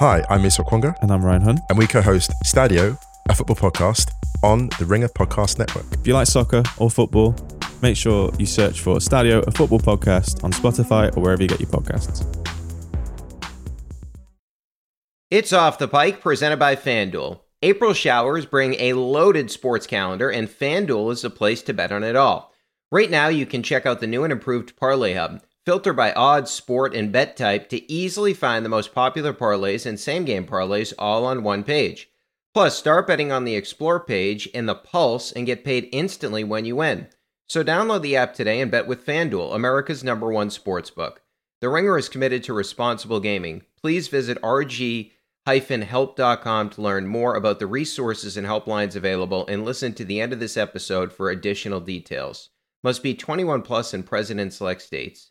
Hi, I'm Musa Okwonga, And I'm Ryan Hunt. and we co-host Stadio, a football podcast on the Ringer Podcast Network. If you like soccer or football, make sure you search for Stadio, a football podcast on Spotify or wherever you get your podcasts. It's Off the Pike, presented by FanDuel. April showers bring a loaded sports calendar, and FanDuel is the place to bet on it all. Right now, you can check out the new and improved Parlay Hub. Filter by odds, sport, and bet type to easily find the most popular parlays and same game parlays all on one page. Plus, start betting on the Explore page in the Pulse and get paid instantly when you win. So download the app today and bet with FanDuel, America's number one sportsbook. The Ringer is committed to responsible gaming. Please visit rg-help.com to learn more about the resources and helplines available and listen to the end of this episode for additional details. Must be 21 plus in present and select states.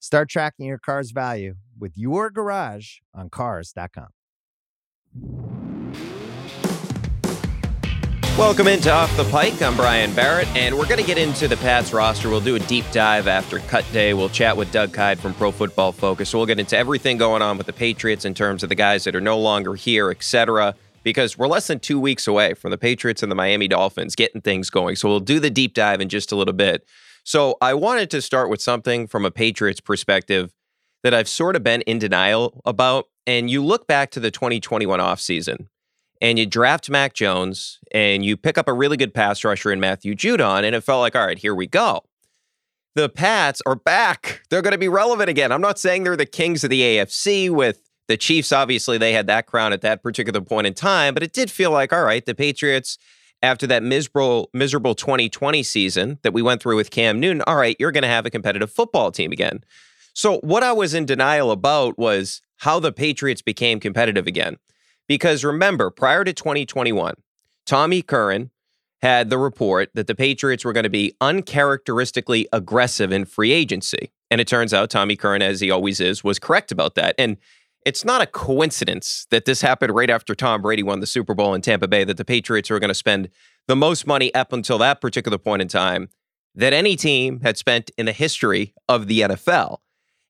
Start tracking your car's value with your garage on Cars.com. Welcome into Off the Pike. I'm Brian Barrett, and we're going to get into the Pats roster. We'll do a deep dive after cut day. We'll chat with Doug Kyed from Pro Football Focus. So we'll get into everything going on with the Patriots in terms of the guys that are no longer here, etc. Because we're less than two weeks away from the Patriots and the Miami Dolphins getting things going. So we'll do the deep dive in just a little bit. So I wanted to start with something from a Patriots perspective that I've sort of been in denial about. And you look back to the 2021 offseason and you draft Mac Jones and you pick up a really good pass rusher in Matthew Judon, and it felt like, all right, here we go. The Pats are back. They're going to be relevant again. I'm not saying they're the kings of the AFC with the Chiefs. Obviously, they had that crown at that particular point in time, but it did feel like, all right, the Patriots, after that miserable, miserable 2020 season that we went through with Cam Newton, all right, you're going to have a competitive football team again. So, what I was in denial about was how the Patriots became competitive again. Because remember, prior to 2021, Tommy Curran had the report that the Patriots were going to be uncharacteristically aggressive in free agency. And it turns out Tommy Curran, as he always is, was correct about that. And it's not a coincidence that this happened right after Tom Brady won the Super Bowl in Tampa Bay, that the Patriots were going to spend the most money up until that particular point in time that any team had spent in the history of the NFL.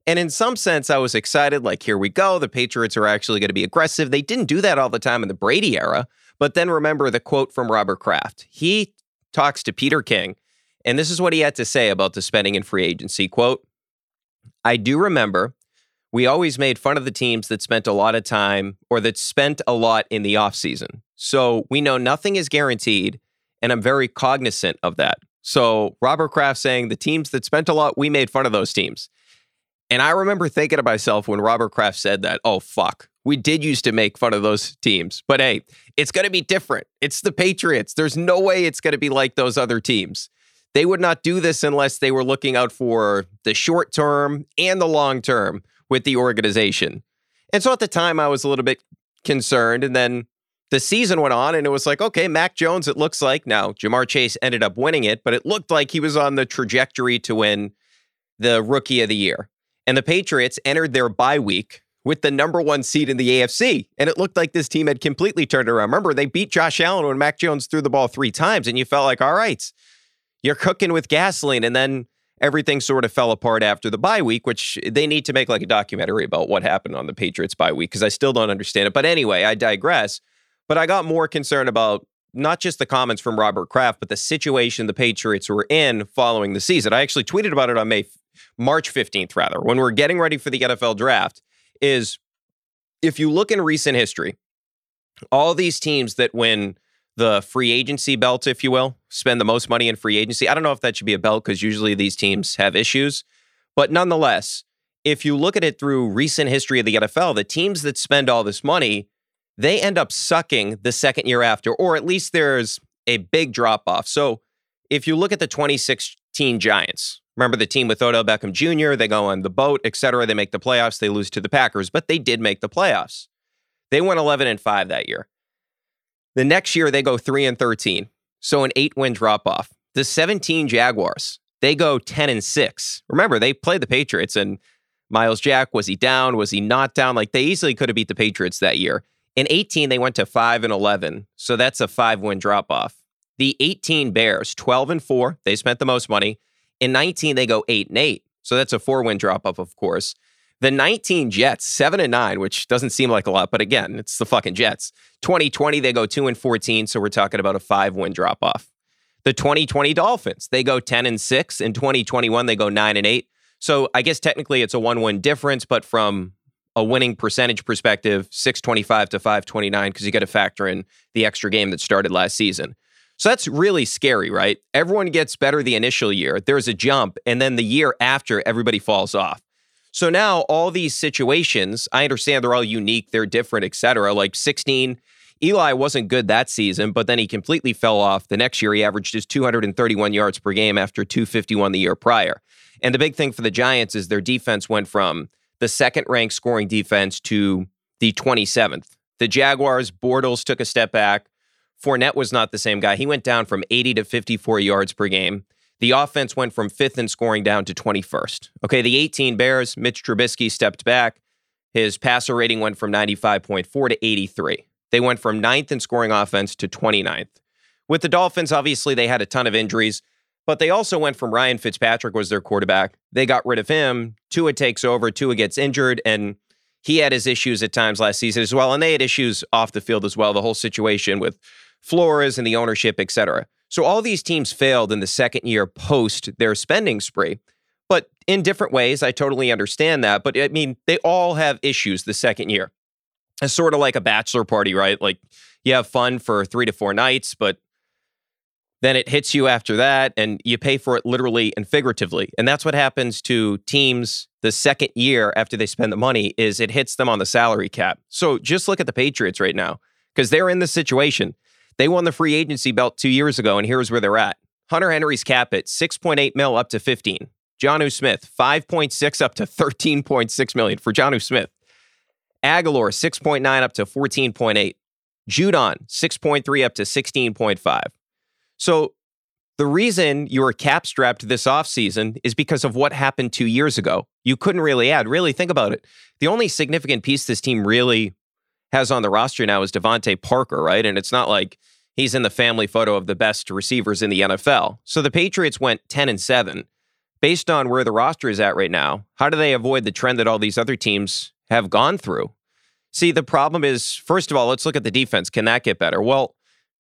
And in some sense, I was excited, like, here we go. The Patriots are actually going to be aggressive. They didn't do that all the time in the Brady era. But then remember the quote from Robert Kraft. He talks to Peter King, and this is what he had to say about the spending in free agency. Quote, I do remember we always made fun of the teams that spent a lot of time or that spent a lot in the offseason. So we know nothing is guaranteed, and I'm very cognizant of that. So Robert Kraft saying the teams that spent a lot, we made fun of those teams. And I remember thinking to myself when Robert Kraft said that, oh, fuck, we did used to make fun of those teams. But hey, it's going to be different. It's the Patriots. There's no way it's going to be like those other teams. They would not do this unless they were looking out for the short term and the long term with the organization. And so at the time, I was a little bit concerned. And then the season went on, and it was like, okay, Mac Jones, it looks like now Ja'Marr Chase ended up winning it, but it looked like he was on the trajectory to win the rookie of the year. And the Patriots entered their bye week with the number one seed in the AFC. And it looked like this team had completely turned around. Remember, they beat Josh Allen when Mac Jones threw the ball three times, and you felt like, all right, you're cooking with gasoline. And then everything sort of fell apart after the bye week, which they need to make like a documentary about what happened on the Patriots bye week because I still don't understand it. But anyway, I digress. But I got more concerned about not just the comments from Robert Kraft, but the situation the Patriots were in following the season. I actually tweeted about it on May March 15th, rather, when we're getting ready for the NFL draft, is if you look in recent history, all these teams that win the free agency belt, if you will, spend the most money in free agency. I don't know if that should be a belt because usually these teams have issues. But nonetheless, if you look at it through recent history of the NFL, the teams that spend all this money, they end up sucking the second year after, or at least there's a big drop off. So if you look at the 2016 Giants, remember the team with Odell Beckham Jr., they go on the boat, et cetera. They make the playoffs, they lose to the Packers, but they did make the playoffs. They went 11 and 5 that year. The next year, they go 3 and 13. So an eight win drop off. The 17 Jaguars, they go 10 and 6. Remember, they played the Patriots and Myles Jack, was he down? Was he not down? Like they easily could have beat the Patriots that year. In 18, they went to 5 and 11. So that's a five win drop off. The 18 Bears, 12 and 4. They spent the most money. In 19, they go 8 and 8. So that's a four win drop off, of course. The 19 Jets, 7 and 9, which doesn't seem like a lot, but again, it's the fucking Jets. 2020, they go 2 and 14, so we're talking about a five win drop off. The 2020 Dolphins, they go 10 and 6. In 2021, they go 9 and 8. So I guess technically it's a one win difference, but from a winning percentage perspective, 625 to 529, because you got to factor in the extra game that started last season. So that's really scary, right? Everyone gets better the initial year. There's a jump, and then the year after, everybody falls off. So now all these situations, I understand they're all unique, they're different, etc. Like 16, Eli wasn't good that season, but then he completely fell off. The next year, he averaged just 231 yards per game after 251 the year prior. And the big thing for the Giants is their defense went from the second ranked scoring defense to the 27th. The Jaguars, Bortles took a step back. Fournette was not the same guy. He went down from 80 to 54 yards per game. The offense went from fifth in scoring down to 21st. Okay, the 18 Bears, Mitch Trubisky stepped back. His passer rating went from 95.4 to 83. They went from ninth in scoring offense to 29th. With the Dolphins, obviously, they had a ton of injuries, but they also went from Ryan Fitzpatrick was their quarterback. They got rid of him. Tua takes over. Tua gets injured, and he had his issues at times last season as well. And they had issues off the field as well. The whole situation with Flores and the ownership, et cetera. So all these teams failed in the second year post their spending spree, but in different ways. I totally understand that. But I mean, they all have issues the second year. It's sort of like a bachelor party, right? Like you have fun for three to four nights, but then it hits you after that and you pay for it literally and figuratively. And that's what happens to teams the second year after they spend the money is it hits them on the salary cap. So just look at the Patriots right now because they're in this situation. They won the free agency belt two years ago, and here's where they're at. Hunter Henry's cap at 6.8 mil up to 15. Jonnu Smith, 5.6 up to 13.6 million for Jonnu Smith. Agholor, 6.9 up to 14.8. Judon, 6.3 up to 16.5. So the reason you were cap strapped this offseason is because of what happened two years ago. You couldn't really add. Really, think about it. The only significant piece this team really has on the roster now is DeVante Parker, right? And it's not like he's in the family photo of the best receivers in the NFL. So the Patriots went 10 and 7. Based on where the roster is at right now, how do they avoid the trend that all these other teams have gone through? See, the problem is, first of all, let's look at the defense. Can that get better? Well,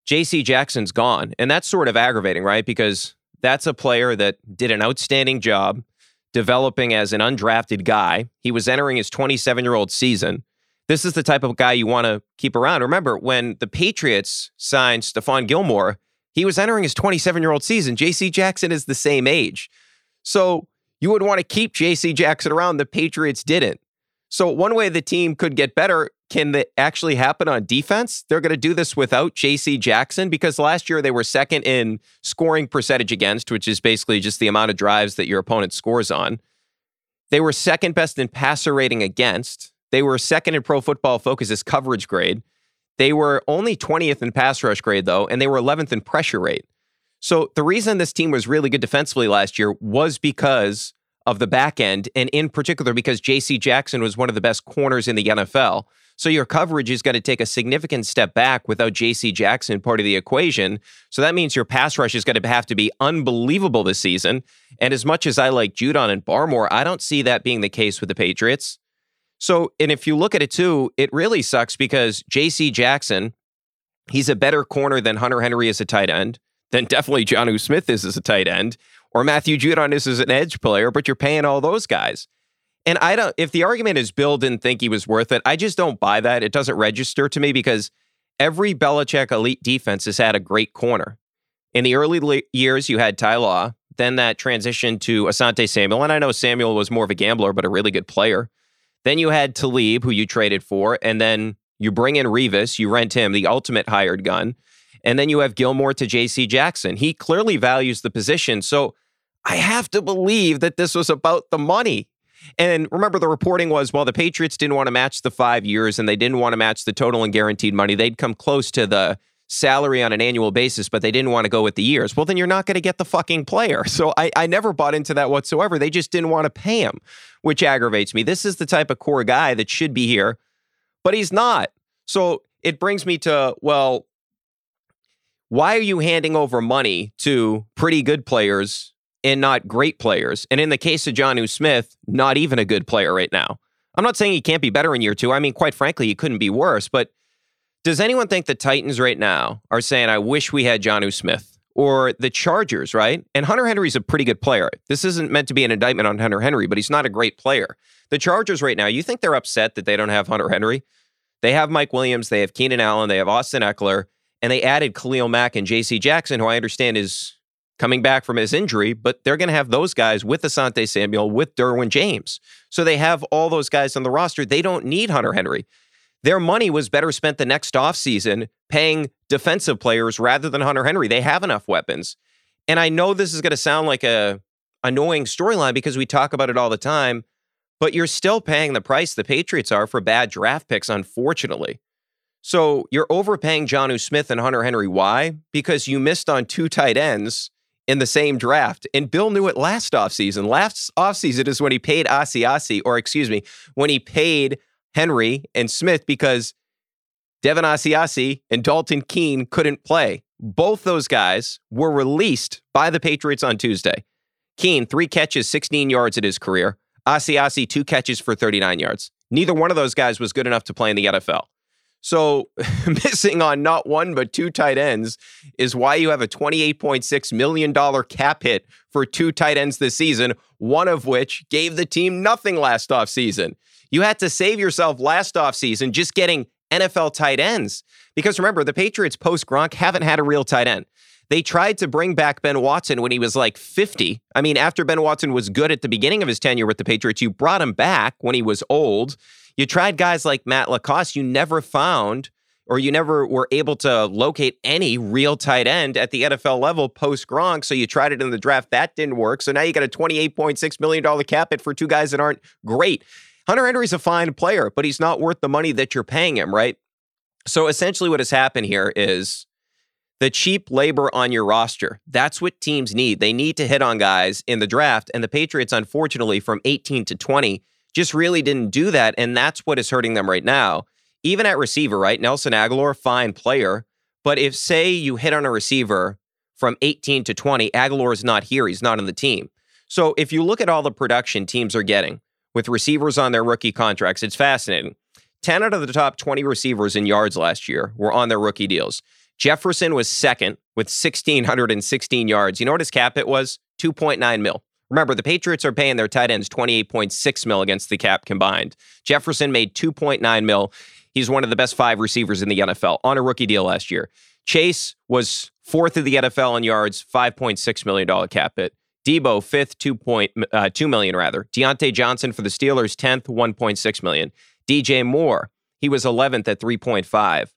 JC Jackson's gone. And that's sort of aggravating, right? Because that's a player that did an outstanding job developing as an undrafted guy. He was entering his 27 year old season. This is the type of guy you want to keep around. Remember, when the Patriots signed Stephon Gilmore, he was entering his 27 year old season. JC Jackson is the same age. So you would want to keep JC Jackson around. The Patriots didn't. So one way the team could get better can that actually happen on defense? They're going to do this without JC Jackson because last year they were second in scoring percentage against, which is basically just the amount of drives that your opponent scores on. They were second best in passer rating against. They were second in pro football focus's coverage grade. They were only 20th in pass rush grade, though, and they were 11th in pressure rate. So the reason this team was really good defensively last year was because of the back end, and in particular because JC Jackson was one of the best corners in the NFL. So your coverage is going to take a significant step back without JC Jackson part of the equation. So that means your pass rush is going to have to be unbelievable this season. And as much as I like Judon and Barmore, I don't see that being the case with the Patriots. So, and if you look at it too, it really sucks because JC Jackson, he's a better corner than Hunter Henry as a tight end, than definitely Jonnu Smith is as a tight end, or Matthew Judon is as an edge player, but you're paying all those guys. And I don't, if the argument is Bill didn't think he was worth it, I just don't buy that. It doesn't register to me because every Belichick elite defense has had a great corner. In the early years, you had Ty Law, then that transition to Asante Samuel. And I know Samuel was more of a gambler, but a really good player. Then you had Talib, who you traded for, and then you bring in Revis, you rent him, the ultimate hired gun. And then you have Gilmore to JC Jackson. He clearly values the position. So I have to believe that this was about the money. And remember, the reporting was well, the Patriots didn't want to match the five years and they didn't want to match the total and guaranteed money. They'd come close to the salary on an annual basis, but they didn't want to go with the years. Well, then you're not going to get the fucking player. So I, I never bought into that whatsoever. They just didn't want to pay him, which aggravates me. This is the type of core guy that should be here, but he's not. So it brings me to, well, why are you handing over money to pretty good players and not great players? And in the case of Jonnu Smith, not even a good player right now. I'm not saying he can't be better in year two. I mean, quite frankly, he couldn't be worse. But does anyone think the Titans right now are saying, I wish we had Jonnu Smith? Or the Chargers, right? And Hunter Henry's a pretty good player. This isn't meant to be an indictment on Hunter Henry, but he's not a great player. The Chargers right now, you think they're upset that they don't have Hunter Henry? They have Mike Williams, they have Keenan Allen, they have Austin Ekeler, and they added Khalil Mack and J.C. Jackson, who I understand is coming back from his injury, but they're going to have those guys with Asante Samuel, with Derwin James. So they have all those guys on the roster. They don't need Hunter Henry. Their money was better spent the next offseason paying defensive players rather than Hunter Henry. They have enough weapons. And I know this is going to sound like a annoying storyline because we talk about it all the time, but you're still paying the price the Patriots are for bad draft picks, unfortunately. So you're overpaying Jonnu Smith and Hunter Henry. Why? Because you missed on two tight ends in the same draft. And Bill knew it last offseason. Last offseason is when he paid Asiasi, or excuse me, when he paid Henry and Smith because Devin Asiasi and Dalton Keene couldn't play. Both those guys were released by the Patriots on Tuesday. Keene, three catches, 16 yards in his career. Asiasi, two catches for 39 yards. Neither one of those guys was good enough to play in the NFL. So missing on not one but two tight ends is why you have a $28.6 million cap hit for two tight ends this season, one of which gave the team nothing last offseason. You had to save yourself last offseason just getting NFL tight ends. Because remember, the Patriots post Gronk haven't had a real tight end. They tried to bring back Ben Watson when he was like 50. I mean, after Ben Watson was good at the beginning of his tenure with the Patriots, you brought him back when he was old. You tried guys like Matt LaCosse. You never found or you never were able to locate any real tight end at the NFL level post Gronk. So you tried it in the draft. That didn't work. So now you got a $28.6 million cap hit for two guys that aren't great. Hunter Henry's a fine player, but he's not worth the money that you're paying him, right? So essentially, what has happened here is the cheap labor on your roster. That's what teams need. They need to hit on guys in the draft. And the Patriots, unfortunately, from 18 to 20, just really didn't do that. And that's what is hurting them right now. Even at receiver, right? Nelson Agholor, fine player. But if, say, you hit on a receiver from 18 to 20, Agholor is not here. He's not on the team. So if you look at all the production teams are getting with receivers on their rookie contracts, it's fascinating. 10 out of the top 20 receivers in yards last year were on their rookie deals. Jefferson was second with 1,616 yards. You know what his cap hit was? 2.9 mil. Remember, the Patriots are paying their tight ends 28.6 mil against the cap combined. Jefferson made 2.9 mil. He's one of the best five receivers in the NFL on a rookie deal last year. Chase was fourth of the NFL in yards, $5.6 million cap hit. Deebo, fifth, 2, point, uh, 2 million rather. Diontae Johnson for the Steelers, 10th, 1.6 million. DJ Moore, he was 11th at 3.5.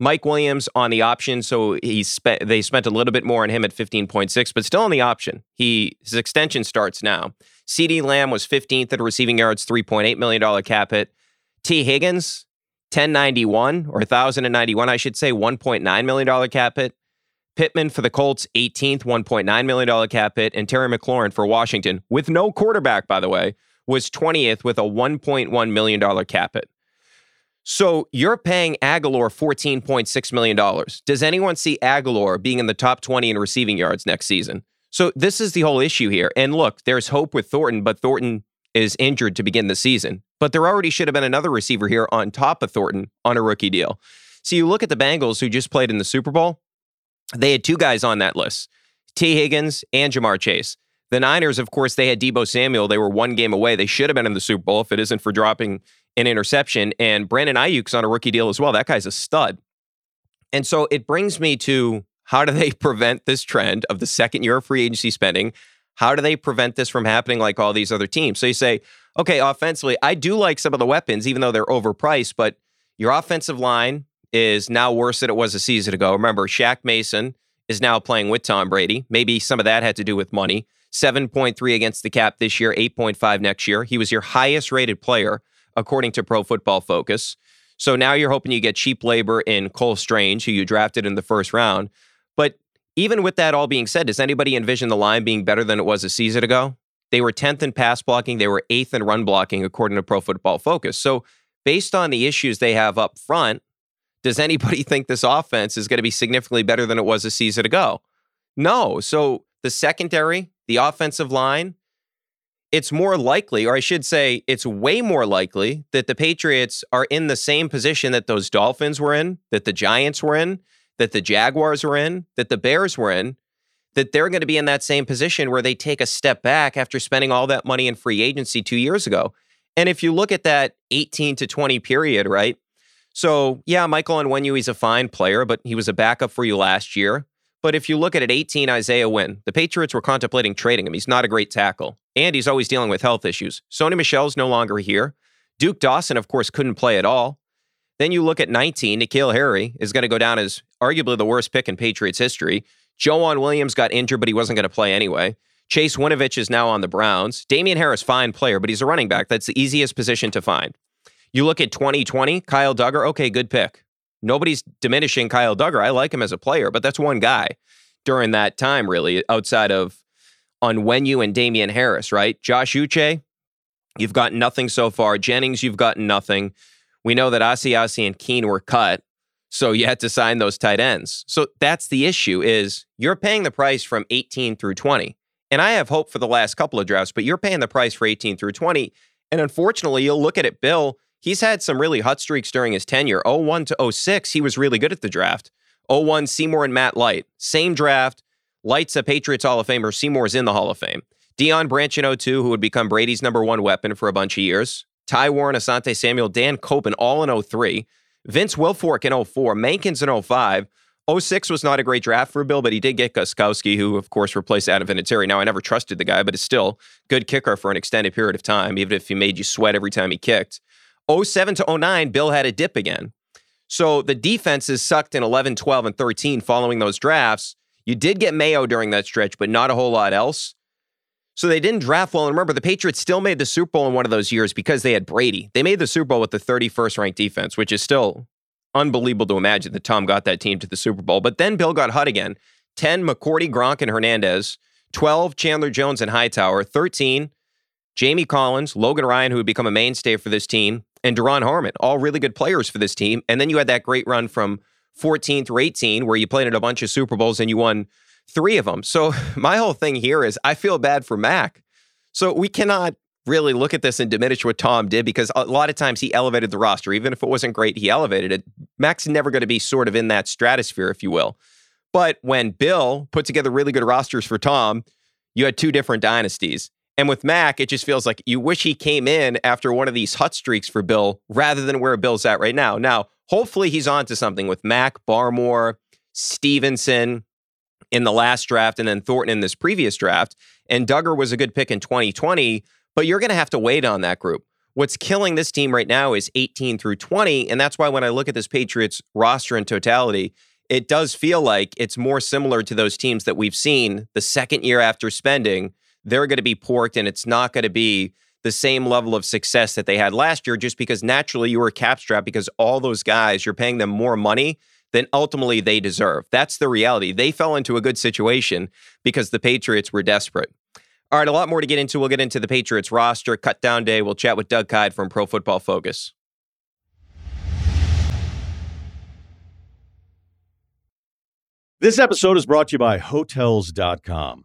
Mike Williams on the option, so he spent they spent a little bit more on him at 15.6, but still on the option. He his extension starts now. CeeDee Lamb was 15th at receiving yards, $3.8 million cap hit. Tee Higgins, 1091 or 1091, I should say, $1.9 million cap hit. Pittman for the Colts, 18th, $1.9 million cap hit. And Terry McLaurin for Washington, with no quarterback, by the way, was 20th with a $1.1 million cap hit. So you're paying Agholor $14.6 million. Does anyone see Agholor being in the top 20 in receiving yards next season? So this is the whole issue here. And look, there's hope with Thornton, but Thornton is injured to begin the season. But there already should have been another receiver here on top of Thornton on a rookie deal. So you look at the Bengals who just played in the Super Bowl, they had two guys on that list Tee Higgins and Ja'Marr Chase. The Niners, of course, they had Deebo Samuel. They were one game away. They should have been in the Super Bowl if it isn't for dropping an interception. And Brandon Aiyuk's on a rookie deal as well. That guy's a stud. And so it brings me to how do they prevent this trend of the second year of free agency spending? How do they prevent this from happening like all these other teams? So you say, okay, offensively, I do like some of the weapons, even though they're overpriced, but your offensive line is now worse than it was a season ago. Remember, Shaq Mason is now playing with Tom Brady. Maybe some of that had to do with money. 7.3 against the cap this year, 8.5 next year. He was your highest rated player according to Pro Football Focus. So now you're hoping you get cheap labor in Cole Strange, who you drafted in the first round. But even with that all being said, does anybody envision the line being better than it was a season ago? They were 10th in pass blocking, they were 8th in run blocking, according to Pro Football Focus. So, based on the issues they have up front, does anybody think this offense is going to be significantly better than it was a season ago? No. So, the secondary, the offensive line, it's more likely, or I should say, it's way more likely that the Patriots are in the same position that those Dolphins were in, that the Giants were in, that the Jaguars were in, that the Bears were in, that they're going to be in that same position where they take a step back after spending all that money in free agency two years ago. And if you look at that 18 to 20 period, right? So, yeah, Michael and Onwenu, he's a fine player, but he was a backup for you last year. But if you look at it, 18, Isaiah Wynn, the Patriots were contemplating trading him. He's not a great tackle, and he's always dealing with health issues. Sony Michel's no longer here. Duke Dawson, of course, couldn't play at all. Then you look at 19, N'Keal Harry is going to go down as arguably the worst pick in Patriots history. Joejuan Williams got injured, but he wasn't going to play anyway. Chase Winovich is now on the Browns. Damien Harris, fine player, but he's a running back. That's the easiest position to find. You look at 2020, Kyle Dugger, okay, good pick. Nobody's diminishing Kyle Dugger. I like him as a player, but that's one guy during that time, really, outside of on Onwenu and Damien Harris, right? Josh Uche, you've got nothing so far. Jennings, you've gotten nothing. We know that Asiasi and Keene were cut, so you had to sign those tight ends. So that's the issue is you're paying the price from 18 through 20. And I have hope for the last couple of drafts, but you're paying the price for 18 through 20. And unfortunately, you'll look at it, Bill, he's had some really hot streaks during his tenure. 01 to 06, he was really good at the draft. 01, Seymour and Matt Light. Same draft. Light's a Patriots Hall of Famer. Seymour's in the Hall of Fame. Deion Branch in 02, who would become Brady's number one weapon for a bunch of years. Ty Warren, Asante Samuel, Dan Koppen, all in 03. Vince Wilfork in 04. Mankins in 05. 06 was not a great draft for Bill, but he did get Gostkowski, who, of course, replaced Adam Vinatieri. Now, I never trusted the guy, but it's still good kicker for an extended period of time, even if he made you sweat every time he kicked. 07 to 09, Bill had a dip again. So the defenses sucked in 11, 12, and 13 following those drafts. You did get Mayo during that stretch, but not a whole lot else. So they didn't draft well. And remember, the Patriots still made the Super Bowl in one of those years because they had Brady. They made the Super Bowl with the 31st ranked defense, which is still unbelievable to imagine that Tom got that team to the Super Bowl. But then Bill got hot again. 10, McCourty, Gronk, and Hernandez. 12, Chandler Jones and Hightower. 13, Jamie Collins, Logan Ryan, who would become a mainstay for this team, and Duron Harmon, all really good players for this team. And then you had that great run from 14 through 18 where you played in a bunch of Super Bowls and you won three of them. So my whole thing here is I feel bad for Mac. So we cannot really look at this and diminish what Tom did because a lot of times he elevated the roster. Even if it wasn't great, he elevated it. Mac's never going to be sort of in that stratosphere, if you will. But when Bill put together really good rosters for Tom, you had two different dynasties. And with Mac, it just feels like you wish he came in after one of these hot streaks for Bill rather than where Bill's at right now. Now, hopefully he's on to something with Mac, Barmore, Stevenson in the last draft, and then Thornton in this previous draft. And Dugger was a good pick in 2020, but you're going to have to wait on that group. What's killing this team right now is 18 through 20. And that's why when I look at this Patriots roster in totality, it does feel like it's more similar to those teams that we've seen the second year after spending they're going to be porked and it's not going to be the same level of success that they had last year just because naturally you were cap strapped because all those guys, you're paying them more money than ultimately they deserve. That's the reality. They fell into a good situation because the Patriots were desperate. All right, a lot more to get into. We'll get into the Patriots roster, cut down day. We'll chat with Doug Kyed from Pro Football Focus. This episode is brought to you by Hotels.com.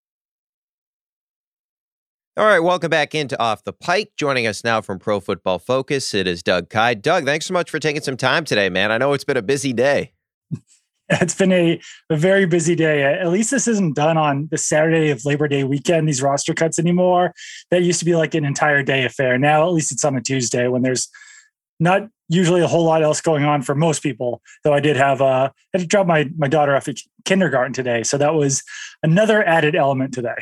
All right, welcome back into Off the Pike. Joining us now from Pro Football Focus, it is Doug Kyed. Doug, thanks so much for taking some time today, man. I know it's been a busy day. It's been a, a very busy day. At least this isn't done on the Saturday of Labor Day weekend, these roster cuts anymore. That used to be like an entire day affair. Now, at least it's on a Tuesday when there's not usually a whole lot else going on for most people. Though I did have uh, I had to drop my my daughter off at kindergarten today, so that was another added element today.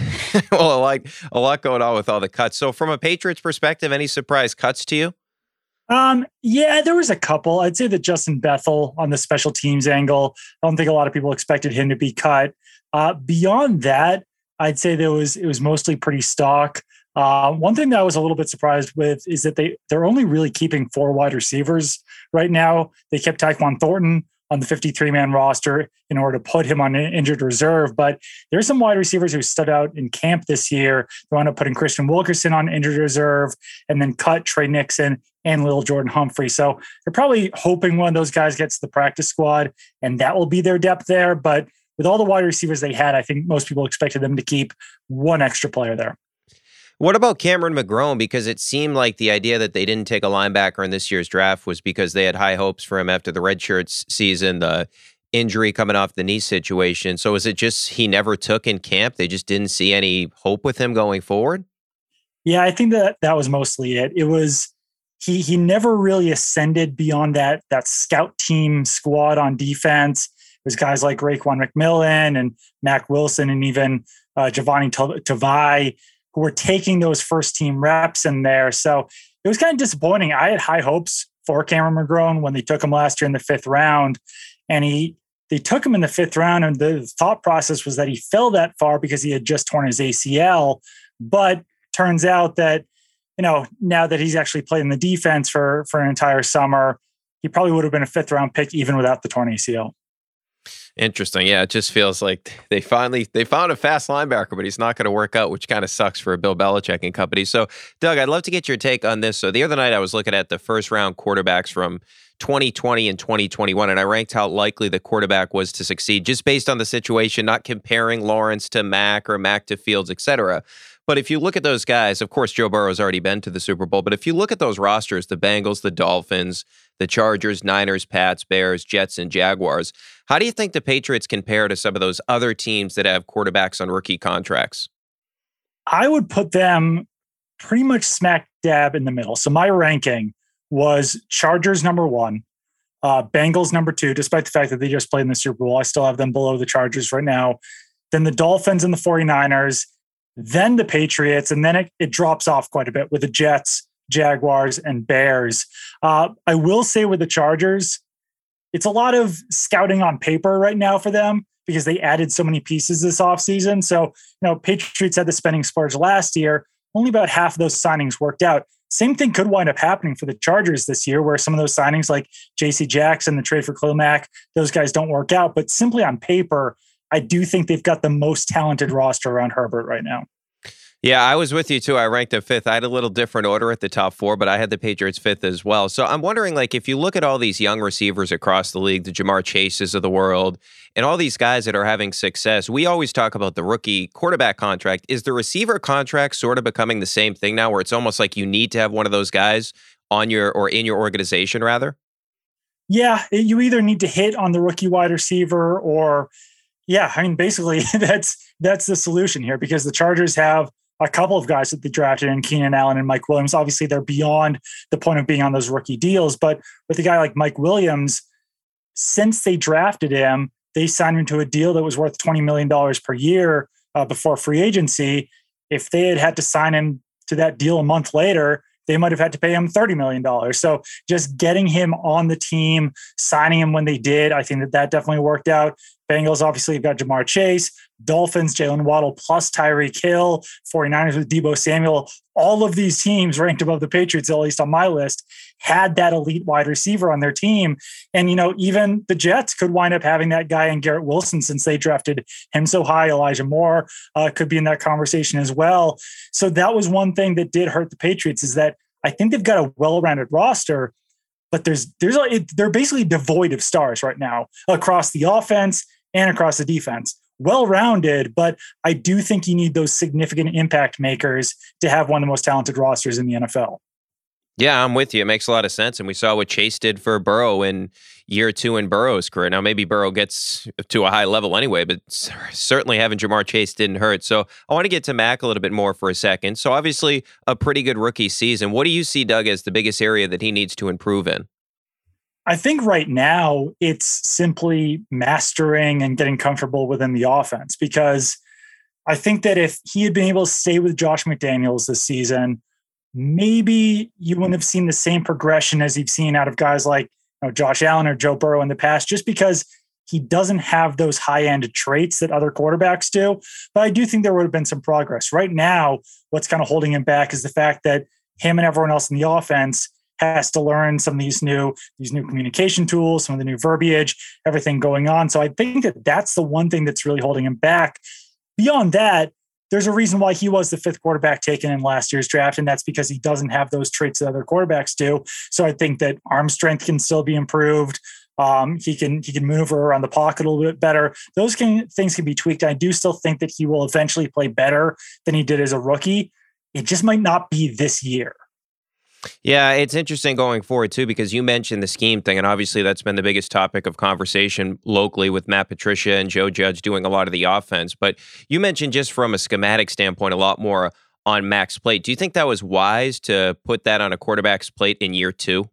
well, like a lot going on with all the cuts. So, from a Patriots perspective, any surprise cuts to you? Um, yeah, there was a couple. I'd say that Justin Bethel on the special teams angle. I don't think a lot of people expected him to be cut. Uh, beyond that, I'd say there was it was mostly pretty stock. Uh, one thing that I was a little bit surprised with is that they they're only really keeping four wide receivers right now. They kept Tyquan Thornton on the 53 man roster in order to put him on injured reserve. But there's some wide receivers who stood out in camp this year. They wound up putting Christian Wilkerson on injured reserve and then cut Trey Nixon and little Jordan Humphrey. So they're probably hoping one of those guys gets the practice squad and that will be their depth there. But with all the wide receivers they had, I think most people expected them to keep one extra player there. What about Cameron McGrone? Because it seemed like the idea that they didn't take a linebacker in this year's draft was because they had high hopes for him after the redshirts season, the injury coming off the knee situation. So is it just he never took in camp? They just didn't see any hope with him going forward? Yeah, I think that that was mostly it. It was he he never really ascended beyond that that scout team squad on defense. There's guys like Raekwon McMillan and Mack Wilson and even uh, Jahlani Tavai who were taking those first team reps in there. So it was kind of disappointing. I had high hopes for Cameron McGrone when they took him last year in the fifth round, and he they took him in the fifth round, and the thought process was that he fell that far because he had just torn his ACL. But turns out that you know, now that he's actually played in the defense for for an entire summer, he probably would have been a fifth round pick even without the torn ACL. Interesting. Yeah, it just feels like they finally they found a fast linebacker, but he's not going to work out, which kind of sucks for a Bill Belichick and company. So, Doug, I'd love to get your take on this. So, the other night I was looking at the first round quarterbacks from 2020 and 2021, and I ranked how likely the quarterback was to succeed just based on the situation, not comparing Lawrence to Mac or Mac to Fields, etc. But if you look at those guys, of course, Joe Burrow's already been to the Super Bowl. But if you look at those rosters, the Bengals, the Dolphins, the Chargers, Niners, Pats, Bears, Jets, and Jaguars, how do you think the Patriots compare to some of those other teams that have quarterbacks on rookie contracts? I would put them pretty much smack dab in the middle. So my ranking was Chargers number one, uh, Bengals number two, despite the fact that they just played in the Super Bowl. I still have them below the Chargers right now. Then the Dolphins and the 49ers then the Patriots, and then it, it drops off quite a bit with the Jets, Jaguars, and Bears. Uh, I will say with the Chargers, it's a lot of scouting on paper right now for them because they added so many pieces this offseason. So, you know, Patriots had the spending splurge last year. Only about half of those signings worked out. Same thing could wind up happening for the Chargers this year, where some of those signings, like J.C. Jackson, the trade for Mack, those guys don't work out. But simply on paper, I do think they've got the most talented roster around Herbert right now. Yeah, I was with you too. I ranked them fifth. I had a little different order at the top four, but I had the Patriots fifth as well. So I'm wondering, like, if you look at all these young receivers across the league, the Ja'Marr Chases of the world, and all these guys that are having success, we always talk about the rookie quarterback contract. Is the receiver contract sort of becoming the same thing now, where it's almost like you need to have one of those guys on your or in your organization, rather? Yeah, you either need to hit on the rookie wide receiver or yeah, I mean, basically that's that's the solution here because the Chargers have a couple of guys that they drafted in Keenan Allen and Mike Williams. Obviously, they're beyond the point of being on those rookie deals, but with a guy like Mike Williams, since they drafted him, they signed him to a deal that was worth $20 million per year uh, before free agency. If they had had to sign him to that deal a month later, they might have had to pay him $30 million. So just getting him on the team, signing him when they did, I think that that definitely worked out. Bengals obviously you've got Ja'Marr Chase, Dolphins, Jaylen Waddle plus Tyreek Hill, 49ers with Deebo Samuel. All of these teams ranked above the Patriots, at least on my list, had that elite wide receiver on their team. And, you know, even the Jets could wind up having that guy in Garrett Wilson since they drafted him so high. Elijah Moore uh, could be in that conversation as well. So that was one thing that did hurt the Patriots is that I think they've got a well-rounded roster, but there's there's a, it, they're basically devoid of stars right now across the offense and across the defense. well rounded, but I do think you need those significant impact makers to have one of the most talented rosters in the NFL. Yeah, I'm with you. It makes a lot of sense. And we saw what Chase did for Burrow in year two in Burrow's career. Now, maybe Burrow gets to a high level anyway, but certainly having Ja'Marr Chase didn't hurt. So I want to get to Mac a little bit more for a second. So, obviously, a pretty good rookie season. What do you see, Doug, as the biggest area that he needs to improve in? I think right now it's simply mastering and getting comfortable within the offense because I think that if he had been able to stay with Josh McDaniels this season, maybe you wouldn't have seen the same progression as you've seen out of guys like you know, Josh Allen or Joe Burrow in the past, just because he doesn't have those high end traits that other quarterbacks do. But I do think there would have been some progress. Right now, what's kind of holding him back is the fact that him and everyone else in the offense has to learn some of these new these new communication tools, some of the new verbiage, everything going on. So I think that that's the one thing that's really holding him back. Beyond that, there's a reason why he was the fifth quarterback taken in last year's draft, and that's because he doesn't have those traits that other quarterbacks do. So I think that arm strength can still be improved. Um, he can he can maneuver around the pocket a little bit better. Those can, things can be tweaked. I do still think that he will eventually play better than he did as a rookie. It just might not be this year. Yeah, it's interesting going forward too because you mentioned the scheme thing, and obviously that's been the biggest topic of conversation locally with Matt Patricia and Joe Judge doing a lot of the offense. But you mentioned just from a schematic standpoint, a lot more on Mac's plate. Do you think that was wise to put that on a quarterback's plate in year two?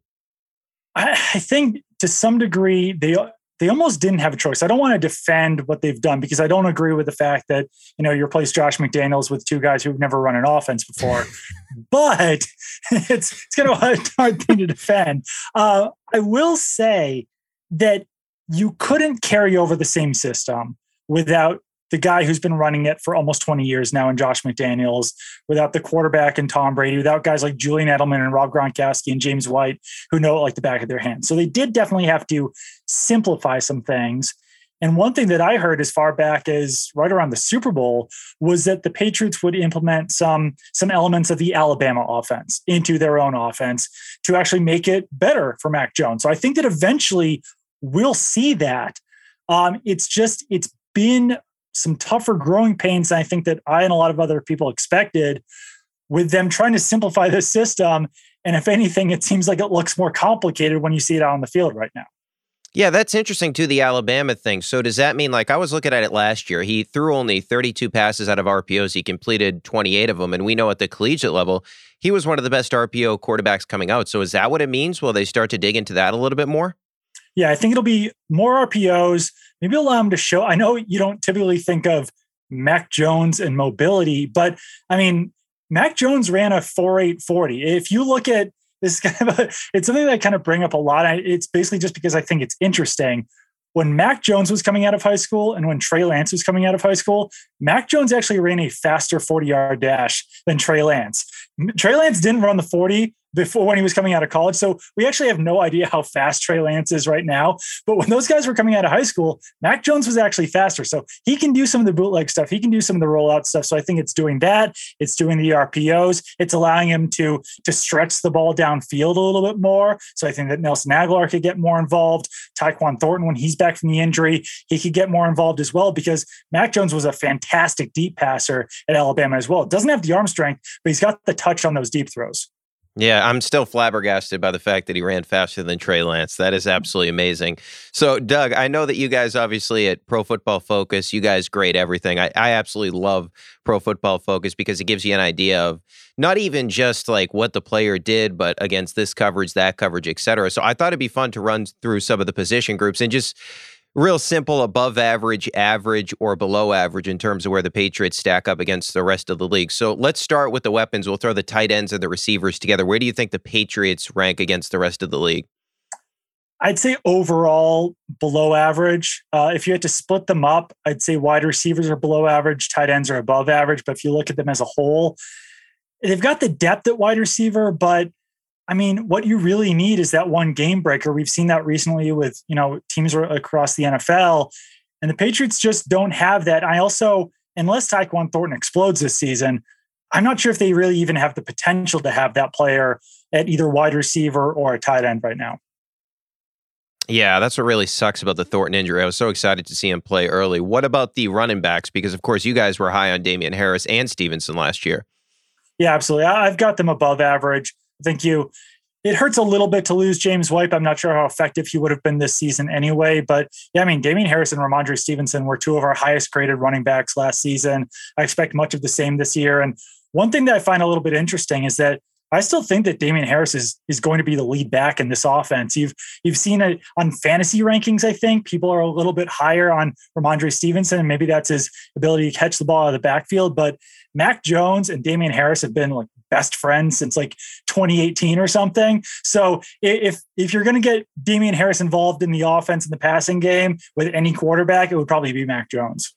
I, I think to some degree they they almost didn't have a choice. I don't want to defend what they've done because I don't agree with the fact that you know you replace Josh McDaniels with two guys who've never run an offense before. but it's it's kind of a hard thing to defend. Uh, I will say that you couldn't carry over the same system without the guy who's been running it for almost 20 years now in Josh McDaniels, without the quarterback and Tom Brady, without guys like Julian Edelman and Rob Gronkowski and James White, who know it like the back of their hand. So they did definitely have to simplify some things. And one thing that I heard as far back as right around the Super Bowl was that the Patriots would implement some some elements of the Alabama offense into their own offense to actually make it better for Mac Jones. So I think that eventually we'll see that. Um, it's just it's been some tougher growing pains than I think that I and a lot of other people expected with them trying to simplify the system. And if anything, it seems like it looks more complicated when you see it out on the field right now. Yeah, that's interesting too, the Alabama thing. So does that mean like I was looking at it last year? He threw only 32 passes out of RPOs. He completed 28 of them. And we know at the collegiate level, he was one of the best RPO quarterbacks coming out. So is that what it means? Will they start to dig into that a little bit more? Yeah, I think it'll be more RPOs. Maybe allow them to show. I know you don't typically think of Mac Jones and mobility, but I mean, Mac Jones ran a 4.840. If you look at this kind of a, it's something that I kind of bring up a lot. It's basically just because I think it's interesting. When Mac Jones was coming out of high school and when Trey Lance was coming out of high school, Mac Jones actually ran a faster 40 yard dash than Trey Lance. Trey Lance didn't run the 40, before when he was coming out of college. So we actually have no idea how fast Trey Lance is right now. But when those guys were coming out of high school, Mac Jones was actually faster. So he can do some of the bootleg stuff. He can do some of the rollout stuff. So I think it's doing that. It's doing the RPOs. It's allowing him to to stretch the ball downfield a little bit more. So I think that Nelson Agholor could get more involved. Tyquan Thornton, when he's back from the injury, he could get more involved as well because Mac Jones was a fantastic deep passer at Alabama as well. Doesn't have the arm strength, but he's got the touch on those deep throws. Yeah, I'm still flabbergasted by the fact that he ran faster than Trey Lance. That is mm-hmm. absolutely amazing. So, Doug, I know that you guys obviously at Pro Football Focus, you guys grade everything. I, I absolutely love Pro Football Focus because it gives you an idea of not even just like what the player did, but against this coverage, that coverage, et cetera. So I thought it'd be fun to run through some of the position groups and just real simple above average, average, or below average in terms of where the Patriots stack up against the rest of the league. So let's start with the weapons. We'll throw the tight ends and the receivers together. Where do you think the Patriots rank against the rest of the league? I'd say overall below average. Uh, if you had to split them up, I'd say wide receivers are below average, tight ends are above average. But if you look at them as a whole, they've got the depth at wide receiver, but I mean, what you really need is that one game breaker. We've seen that recently with, you know, teams across the NFL. And the Patriots just don't have that. I also, unless Tyquan Thornton explodes this season, I'm not sure if they really even have the potential to have that player at either wide receiver or a tight end right now. Yeah, that's what really sucks about the Thornton injury. I was so excited to see him play early. What about the running backs? Because, of course, you guys were high on Damien Harris and Stevenson last year. Yeah, absolutely. I've got them above average. I think you, it hurts a little bit to lose James White. I'm not sure how effective he would have been this season anyway. But yeah, I mean, Damien Harris and Rhamondre Stevenson were two of our highest graded running backs last season. I expect much of the same this year. And one thing that I find a little bit interesting is that I still think that Damien Harris is is going to be the lead back in this offense. You've you've seen it on fantasy rankings. I think people are a little bit higher on Rhamondre Stevenson, and maybe that's his ability to catch the ball out of the backfield. But Mac Jones and Damien Harris have been like best friends since like 2018 or something. So if if you're going to get Damien Harris involved in the offense in the passing game with any quarterback, it would probably be Mac Jones.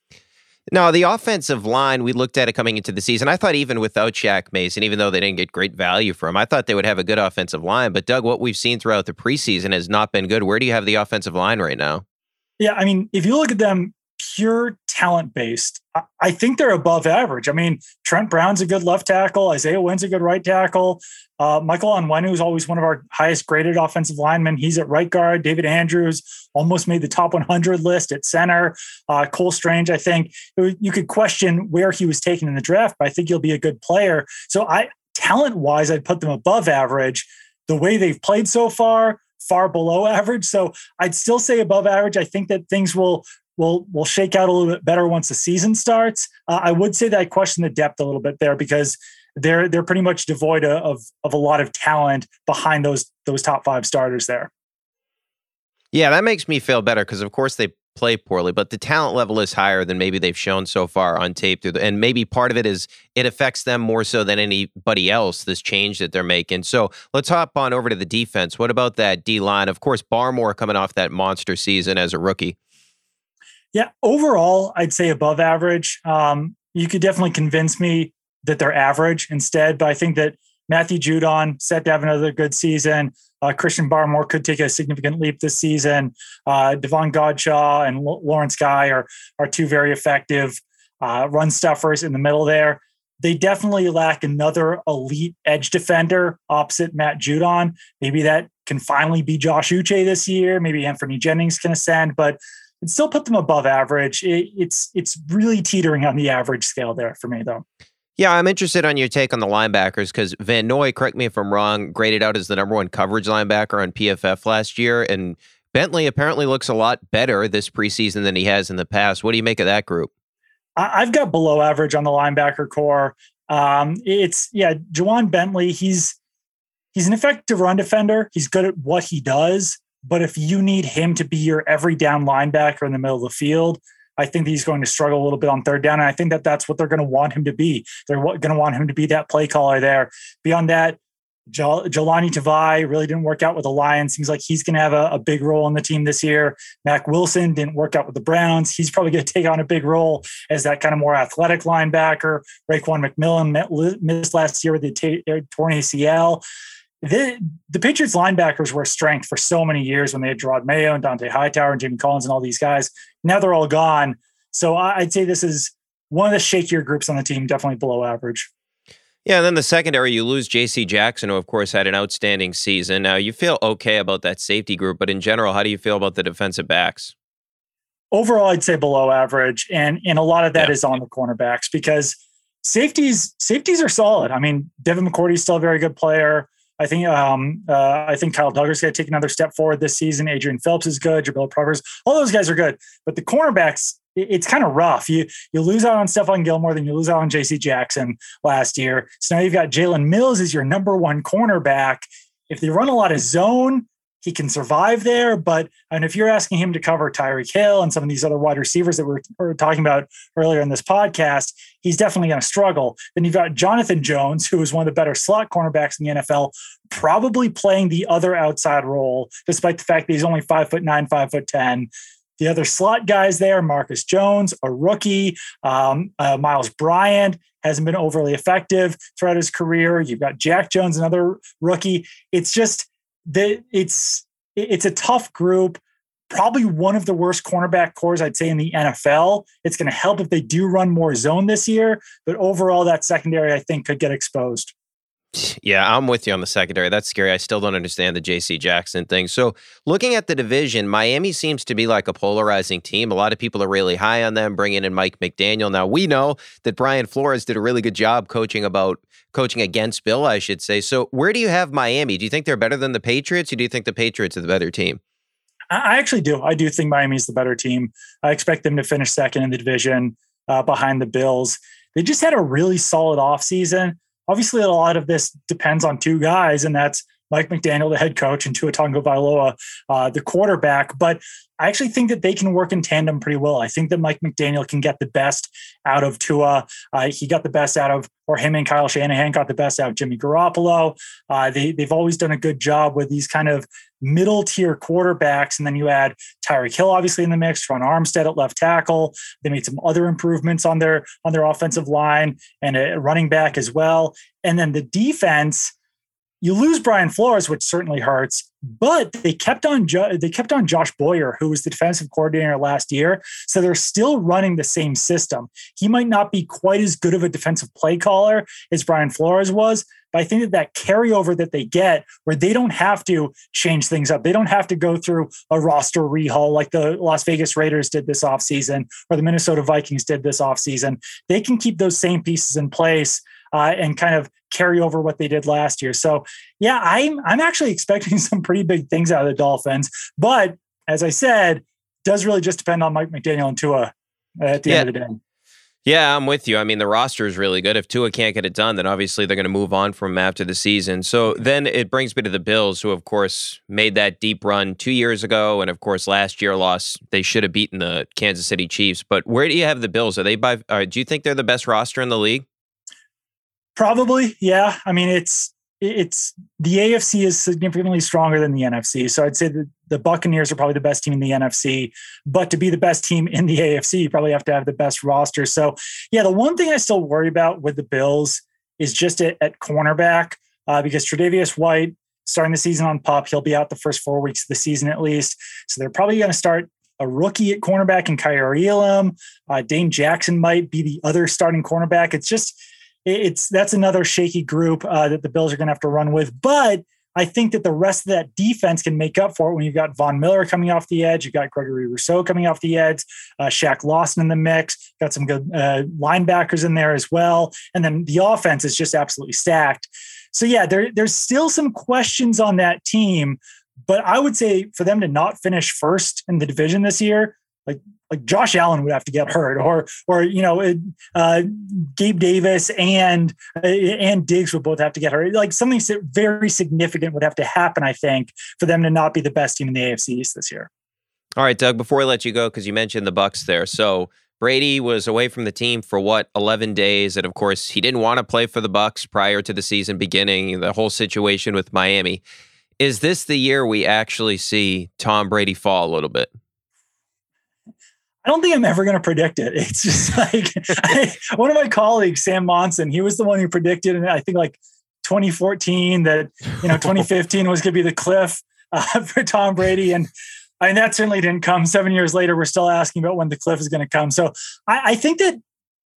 No, the offensive line, we looked at it coming into the season. I thought even without Shaq Mason, even though they didn't get great value from, him, I thought they would have a good offensive line. But Doug, what we've seen throughout the preseason has not been good. Where do you have the offensive line right now? Yeah, I mean, if you look at them pure talent based, I think they're above average. I mean, Trent Brown's a good left tackle. Isaiah Wynn's a good right tackle. Uh, Michael Onwenu is always one of our highest graded offensive linemen. He's at right guard. David Andrews almost made the top 100 list at center. Uh, Cole Strange, I think was, you could question where he was taken in the draft, but I think he'll be a good player. So I, talent wise, I'd put them above average. The way they've played so far, far below average. So I'd still say above average. I think that things will will will shake out a little bit better once the season starts. Uh, I would say that I question the depth a little bit there because they're they're pretty much devoid of of a lot of talent behind those those top five starters there. Yeah, that makes me feel better because of course they play poorly, but the talent level is higher than maybe they've shown so far on tape. Through the, and maybe part of it is it affects them more so than anybody else. This change that they're making. So let's hop on over to the defense. What about that D line? Of course, Barmore coming off that monster season as a rookie. Yeah, overall, I'd say above average. Um, you could definitely convince me that they're average instead, but I think that Matthew Judon set to have another good season. Uh, Christian Barmore could take a significant leap this season. Uh, Davon Godchaux and L- Lawrence Guy are are two very effective uh, run stuffers in the middle there. They definitely lack another elite edge defender opposite Matt Judon. Maybe that can finally be Josh Uche this year. Maybe Anthony Jennings can ascend, but still put them above average. It, it's it's really teetering on the average scale there for me, though. Yeah, I'm interested on your take on the linebackers because Van Noy, correct me if I'm wrong, graded out as the number one coverage linebacker on PFF last year, and Bentley apparently looks a lot better this preseason than he has in the past. What do you make of that group? I've got below average on the linebacker core. Um, it's yeah, Ja'Whaun Bentley. He's he's an effective run defender. He's good at what he does. But if you need him to be your every down linebacker in the middle of the field, I think he's going to struggle a little bit on third down. And I think that that's what they're going to want him to be. They're going to want him to be that play caller there. Beyond that, Jahlani Tavai really didn't work out with the Lions. Seems like he's going to have a, a, big role in the team this year. Mack Wilson didn't work out with the Browns. He's probably going to take on a big role as that kind of more athletic linebacker. Raekwon McMillan missed last year with the t- torn ACL the, the Patriots linebackers were a strength for so many years when they had Jerod Mayo and Dont'a Hightower and Jimmy Collins and all these guys. Now they're all gone. So I'd say this is one of the shakier groups on the team, definitely below average. Yeah, and then the secondary, you lose J.C. Jackson, who of course had an outstanding season. Now you feel okay about that safety group, but in general, how do you feel about the defensive backs? Overall, I'd say below average, and and a lot of that yeah. is on the cornerbacks because safeties safeties are solid. I mean, Devin McCourty is still a very good player. I think um, uh, I think Kyle Dugger's going to take another step forward this season. Adrian Phillips is good. Jabril Peppers, all those guys are good. But the cornerbacks, it, it's kind of rough. You you lose out on Stephon Gilmore, then you lose out on J.C. Jackson last year. So now you've got Jalen Mills as your number one cornerback. If they run a lot of zone, he can survive there. But and if you're asking him to cover Tyreek Hill and some of these other wide receivers that we were talking about earlier in this podcast, he's definitely going to struggle. Then you've got Jonathan Jones, who is one of the better slot cornerbacks in the NFL, probably playing the other outside role, despite the fact that he's only five foot nine, five foot ten. The other slot guys there, Marcus Jones, a rookie, um, uh, Myles Bryant hasn't been overly effective throughout his career. You've got Jack Jones, another rookie. It's just that it's it's a tough group. Probably one of the worst cornerback cores I'd say in the NFL. It's going to help if they do run more zone this year, but overall, that secondary I think could get exposed. Yeah, I'm with you on the secondary. That's scary. I still don't understand the JC Jackson thing. So, looking at the division, Miami seems to be like a polarizing team. A lot of people are really high on them, bringing in Mike McDaniel. Now, we know that Brian Flores did a really good job coaching about coaching against Bill, I should say. So, where do you have Miami? Do you think they're better than the Patriots, or do you think the Patriots are the better team? I actually do. I do think Miami's the better team. I expect them to finish second in the division uh, behind the Bills. They just had a really solid offseason obviously a lot of this depends on two guys, and that's Mike McDaniel, the head coach, and Tua Tagovailoa, uh, the quarterback. But I actually think that they can work in tandem pretty well. I think that Mike McDaniel can get the best out of Tua. Uh, he got the best out of, or him and Kyle Shanahan got the best out of Jimmy Garoppolo. Uh, they, they've always done a good job with these kind of middle tier quarterbacks. And then you add Tyreek Hill, obviously in the mix, Ron Armstead at left tackle. They made some other improvements on their on their offensive line and a running back as well. And then the defense you lose Brian Flores, which certainly hurts, but they kept on jo- they kept on Josh Boyer, who was the defensive coordinator last year. So they're still running the same system. He might not be quite as good of a defensive play caller as Brian Flores was, but I think that that carryover that they get, where they don't have to change things up, they don't have to go through a roster rehaul like the Las Vegas Raiders did this offseason or the Minnesota Vikings did this offseason. They can keep those same pieces in place uh, and kind of carry over what they did last year. So yeah, I'm I'm actually expecting some pretty big things out of the Dolphins. But as I said, does really just depend on Mike McDaniel and Tua at the yeah. end of the day. Yeah, I'm with you. I mean, the roster is really good. If Tua can't get it done, then obviously they're going to move on from him after the season. So then it brings me to the Bills, who, of course, made that deep run two years ago. And, of course, last year lost. They should have beaten the Kansas City Chiefs. But where do you have the Bills? Are they by, uh, do you think they're the best roster in the league? Probably, yeah. I mean, it's it's the AFC is significantly stronger than the NFC. So I'd say that the Buccaneers are probably the best team in the NFC. But to be the best team in the AFC, you probably have to have the best roster. So yeah, the one thing I still worry about with the Bills is just at, at cornerback uh, because Tre'Davious White starting the season on pup, he'll be out the first four weeks of the season at least. So they're probably going to start a rookie at cornerback in Kaiir Elam. Uh, Dane Jackson might be the other starting cornerback. It's just it's that's another shaky group uh, that the Bills are going to have to run with. But I think that the rest of that defense can make up for it when you've got Von Miller coming off the edge, you've got Gregory Rousseau coming off the edge, uh, Shaq Lawson in the mix, got some good uh, linebackers in there as well, and then the offense is just absolutely stacked. So yeah, there, there's still some questions on that team, but I would say for them to not finish first in the division this year, like like Josh Allen would have to get hurt, or or you know, uh, Gabe Davis and uh, and Diggs would both have to get hurt. Like something very significant would have to happen, I think, for them to not be the best team in the AFC East this year. All right, Doug. Before I let you go, because you mentioned the Bucks there, so Brady was away from the team for what 11 days, and of course, he didn't want to play for the Bucks prior to the season beginning. The whole situation with Miami. Is this the year we actually see Tom Brady fall a little bit? I don't think I'm ever going to predict it. It's just like I, one of my colleagues, Sam Monson, he was the one who predicted, and I think like 2014 that you know 2015 was going to be the cliff uh, for Tom Brady, and I mean that certainly didn't come. Seven years later, we're still asking about when the cliff is going to come. So I, I think that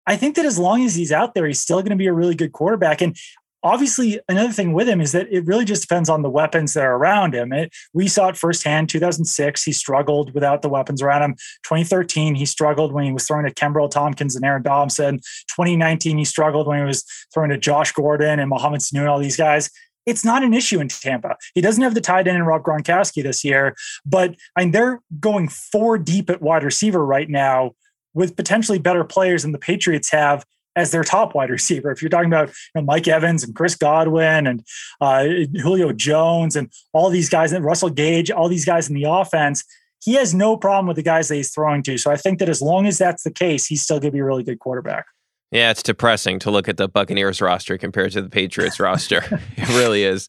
I think that as long as he's out there, he's still going to be a really good quarterback. And obviously another thing with him is that it really just depends on the weapons that are around him. It, we saw it firsthand 2006 he struggled without the weapons around him. 2013 he struggled when he was throwing to Kenbrell Thompkins and Aaron Dobson. 2019 he struggled when he was throwing to Josh Gordon and Mohamed Sanu and all these guys. It's not an issue in Tampa. He doesn't have the tight end in Rob Gronkowski this year, but I mean they're going four deep at wide receiver right now with potentially better players than the Patriots have as their top wide receiver. If you're talking about you know, Mike Evans and Chris Godwin and uh, Julio Jones and all these guys, and Russell Gage, all these guys in the offense, he has no problem with the guys that he's throwing to. So I think that as long as that's the case, he's still going to be a really good quarterback. Yeah, it's depressing to look at the Buccaneers roster compared to the Patriots roster. It really is.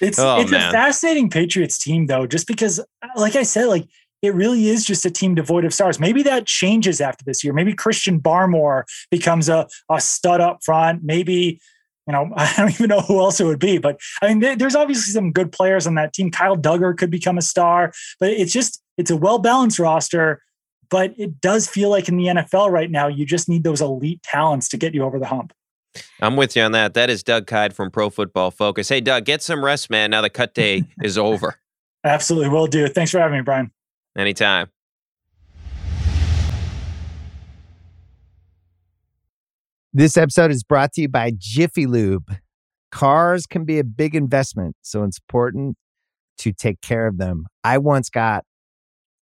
It's oh, it's man. a fascinating Patriots team though, just because, like I said, like it really is just a team devoid of stars. Maybe that changes after this year. Maybe Christian Barmore becomes a, a stud up front. Maybe, you know, I don't even know who else it would be, but I mean, there's obviously some good players on that team. Kyle Dugger could become a star, but it's just, it's a well balanced roster. But it does feel like in the NFL right now, you just need those elite talents to get you over the hump. I'm with you on that. That is Doug Kyed from Pro Football Focus. Hey, Doug, get some rest, man. Now the cut day is over. Absolutely will do. Thanks for having me, Brian. Anytime. This episode is brought to you by Jiffy Lube. Cars can be a big investment, so it's important to take care of them. I once got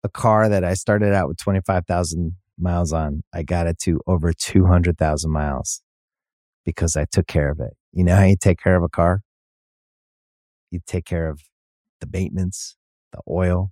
a car that I started out with 25,000 miles on. I got it to over 200,000 miles because I took care of it. You know how you take care of a car? You take care of the maintenance, the oil,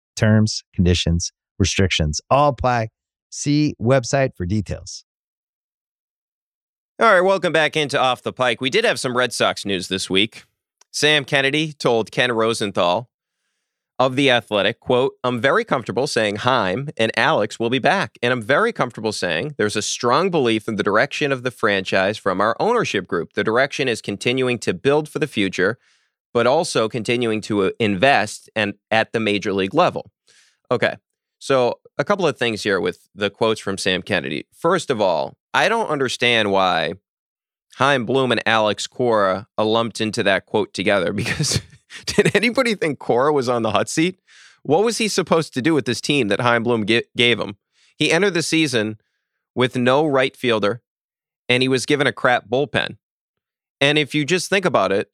Terms, conditions, restrictions all apply. See website for details. All right, welcome back into Off the Pike. We did have some Red Sox news this week. Sam Kennedy told Ken Rosenthal of The Athletic, quote, I'm very comfortable saying Chaim and Alex will be back. And I'm very comfortable saying there's a strong belief in the direction of the franchise from our ownership group. The direction is continuing to build for the future, but also continuing to uh, invest and at the major league level. Okay. So, a couple of things here with the quotes from Sam Kennedy. First of all, I don't understand why Chaim Bloom and Alex Cora are lumped into that quote together because did anybody think Cora was on the hot seat? What was he supposed to do with this team that Chaim Bloom g- gave him? He entered the season with no right fielder and he was given a crap bullpen. And if you just think about it,